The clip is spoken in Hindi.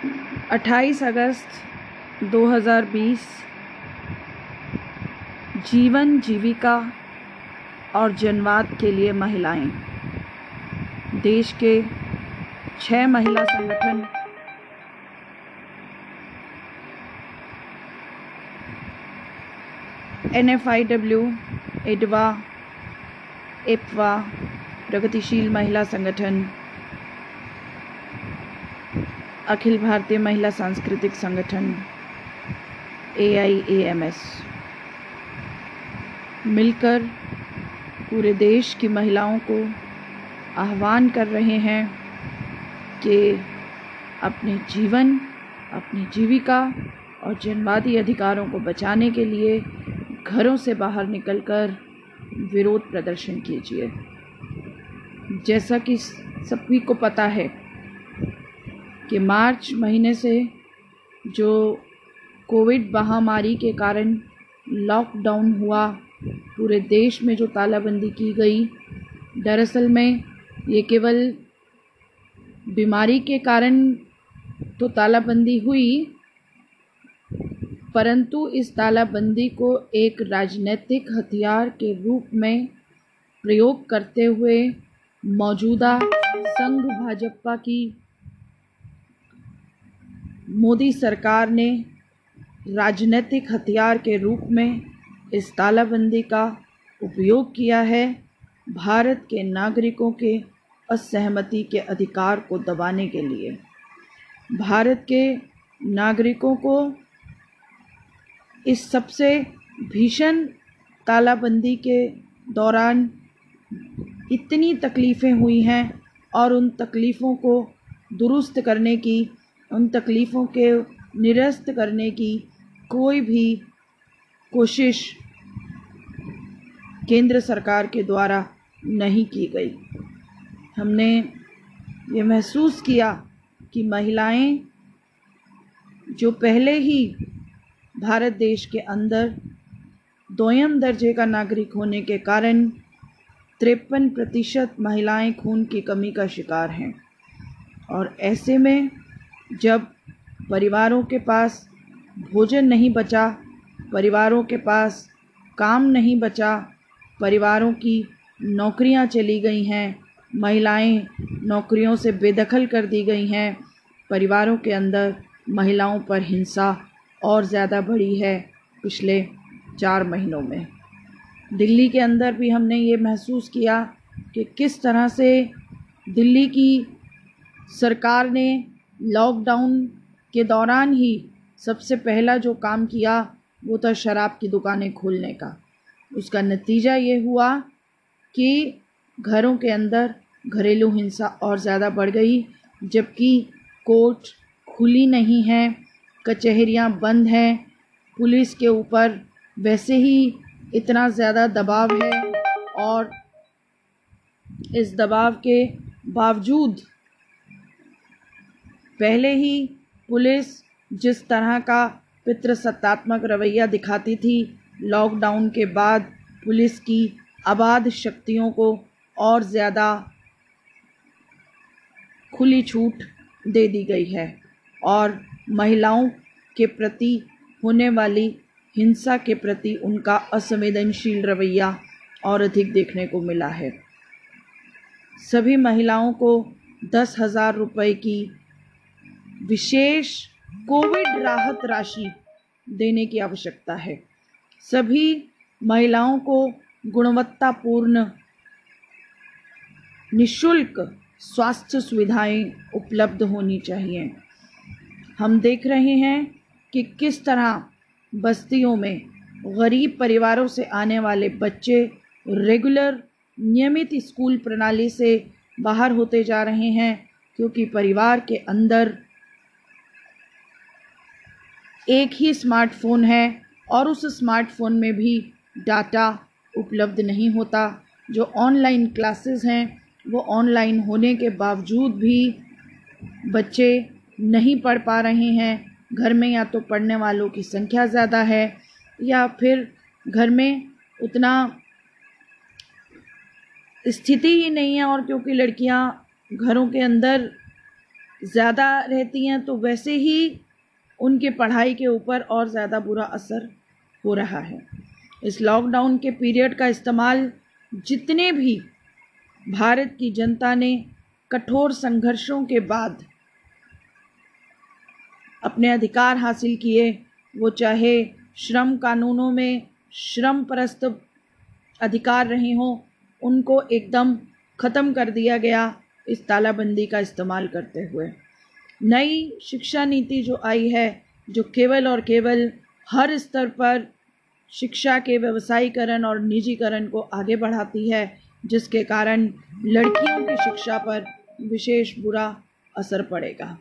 28 अगस्त 2020 जीवन जीविका और जनवाद के लिए महिलाएँ। देश के छह महिला संगठन एन एफ़ आई डब्ल्यू एडवा, एपवा, प्रगतिशील महिला संगठन अखिल भारतीय महिला सांस्कृतिक संगठन ए आई ए एम एस मिलकर पूरे देश की महिलाओं को आह्वान कर रहे हैं कि अपने जीवन, अपनी जीविका और जनवादी अधिकारों को बचाने के लिए घरों से बाहर निकलकर विरोध प्रदर्शन कीजिए। जैसा कि सभी को पता है कि मार्च महीने से जो कोविड महामारी के कारण लॉकडाउन हुआ, पूरे देश में जो तालाबंदी की गई, दरअसल में ये केवल बीमारी के कारण तो तालाबंदी हुई, परंतु इस तालाबंदी को एक राजनीतिक हथियार के रूप में प्रयोग करते हुए मौजूदा संघ भाजपा की मोदी सरकार ने राजनीतिक हथियार के रूप में इस तालाबंदी का उपयोग किया है। भारत के नागरिकों के असहमति के अधिकार को दबाने के लिए। भारत के नागरिकों को इस सबसे भीषण तालाबंदी के दौरान इतनी तकलीफ़ें हुई हैं और उन तकलीफ़ों को दुरुस्त करने की उन तकलीफ़ों के निरस्त करने की कोई भी कोशिश केंद्र सरकार के द्वारा नहीं की गई। हमने ये महसूस किया कि महिलाएँ जो पहले ही भारत देश के अंदर दोयम दर्जे का नागरिक होने के कारण तिरपन प्रतिशत महिलाएँ खून की कमी का शिकार हैं और ऐसे में जब परिवारों के पास भोजन नहीं बचा, परिवारों के पास काम नहीं बचा, परिवारों की नौकरियाँ चली गई हैं, महिलाएँ नौकरियों से बेदखल कर दी गई हैं, परिवारों के अंदर महिलाओं पर हिंसा और ज़्यादा बढ़ी है पिछले चार महीनों में। दिल्ली के अंदर भी हमने ये महसूस किया कि किस तरह से दिल्ली की सरकार ने लॉकडाउन के दौरान ही सबसे पहला जो काम किया, वो था शराब की दुकानें खोलने का। उसका नतीजा ये हुआ कि घरों के अंदर घरेलू हिंसा और ज़्यादा बढ़ गई, जबकि कोर्ट खुली नहीं है, कचहरियाँ बंद हैं, पुलिस के ऊपर वैसे ही इतना ज़्यादा दबाव है और इस दबाव के बावजूद पहले ही पुलिस जिस तरह का पितृसत्तात्मक रवैया दिखाती थी लॉकडाउन के बाद पुलिस की आबाद शक्तियों को और ज़्यादा खुली छूट दे दी गई है और महिलाओं के प्रति होने वाली हिंसा के प्रति उनका असंवेदनशील रवैया और अधिक देखने को मिला है। सभी महिलाओं को दस हज़ार रुपये की विशेष कोविड राहत राशि देने की आवश्यकता है। सभी महिलाओं को गुणवत्तापूर्ण, निशुल्क स्वास्थ्य सुविधाएँ उपलब्ध होनी चाहिए। हम देख रहे हैं कि किस तरह बस्तियों में गरीब परिवारों से आने वाले बच्चे रेगुलर, नियमित स्कूल प्रणाली से बाहर होते जा रहे हैं, क्योंकि परिवार के अंदर एक ही स्मार्टफ़ोन है और उस स्मार्टफ़ोन में भी डाटा उपलब्ध नहीं होता। जो ऑनलाइन क्लासेस हैं, वो ऑनलाइन होने के बावजूद भी बच्चे नहीं पढ़ पा रहे हैं। घर में या तो पढ़ने वालों की संख्या ज़्यादा है या फिर घर में उतना स्थिति ही नहीं है और क्योंकि लड़कियाँ घरों के अंदर ज़्यादा रहती हैं तो वैसे ही उनके पढ़ाई के ऊपर और ज़्यादा बुरा असर हो रहा है। इस लॉकडाउन के पीरियड का इस्तेमाल जितने भी भारत की जनता ने कठोर संघर्षों के बाद अपने अधिकार हासिल किए, वो चाहे श्रम कानूनों में श्रम परस्त अधिकार रहे हों, उनको एकदम ख़त्म कर दिया गया इस तालाबंदी का इस्तेमाल करते हुए। नई शिक्षा नीति जो आई है, जो केवल और केवल हर स्तर पर शिक्षा के व्यवसायीकरण और निजीकरण को आगे बढ़ाती है, जिसके कारण लड़कियों की शिक्षा पर विशेष बुरा असर पड़ेगा।